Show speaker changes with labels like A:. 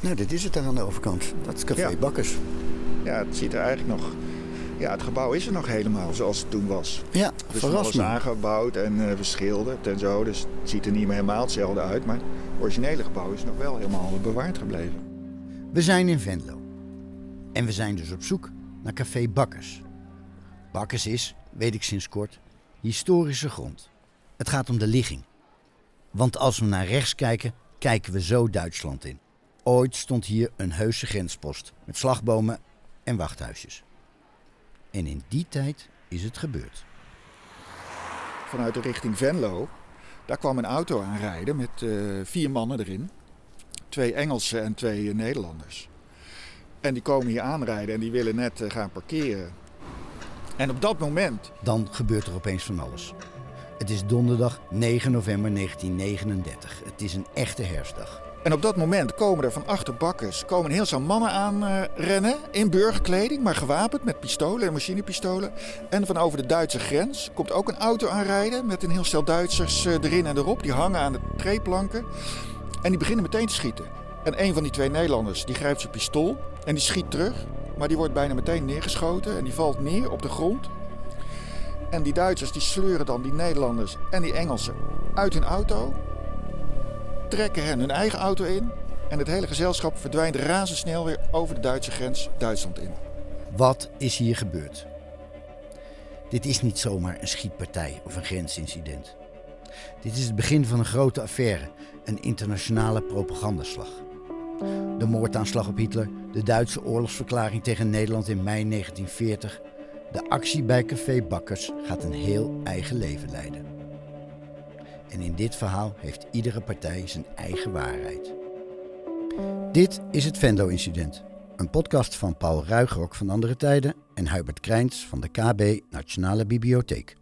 A: Nou, dit is het daar aan de overkant. Dat is Café
B: Ja.
A: Bakkers.
B: Ja, het ziet er eigenlijk nog... Ja, het gebouw is er nog helemaal zoals het toen was.
A: Ja,
B: Dus alles
A: me.
B: aangebouwd en eh, verschilderd en zo. Dus het ziet er niet meer helemaal hetzelfde uit. Maar het originele gebouw is nog wel helemaal bewaard gebleven.
A: We zijn in Venlo. En we zijn dus op zoek naar Café Bakkers. Bakkers is, weet ik sinds kort, historische grond. Het gaat om de ligging. Want als we naar rechts kijken, kijken we zo Duitsland in. Ooit stond hier een heuse grenspost met slagbomen en wachthuisjes. En in die tijd is het gebeurd.
B: Vanuit de richting Venlo, daar kwam een auto aanrijden met eh, vier mannen erin. Twee Engelsen en twee eh, Nederlanders. En die komen hier aanrijden en die willen net eh, gaan parkeren. En op dat moment
A: Dan gebeurt er opeens van alles. Het is donderdag 9 november 1939. Het is een echte herfstdag.
B: En op dat moment komen er van achter bakkers komen heel stel mannen aan eh, rennen in burgerkleding, maar gewapend met pistolen en machinepistolen. En van over de Duitse grens komt ook een auto aanrijden met een heel stel Duitsers eh, erin en erop. Die hangen aan de treeplanken en die beginnen meteen te schieten. En een van die twee Nederlanders die grijpt zijn pistool en die schiet terug, maar die wordt bijna meteen neergeschoten en die valt neer op de grond. En die Duitsers die sleuren dan die Nederlanders en die Engelsen uit hun auto trekken hen hun eigen auto in en het hele gezelschap verdwijnt razendsnel weer over de Duitse grens Duitsland in.
A: Wat is hier gebeurd? Dit is niet zomaar een schietpartij of een grensincident. Dit is het begin van een grote affaire, een internationale propagandaslag. De moordaanslag op Hitler, de Duitse oorlogsverklaring tegen Nederland in mei 1940, de actie bij Café Bakkers gaat een heel eigen leven leiden. En in dit verhaal heeft iedere partij zijn eigen waarheid. Dit is het Venlo-incident. Een podcast van Paul Ruigrok van Andere Tijden en Hubert Krijns van de KB Nationale Bibliotheek.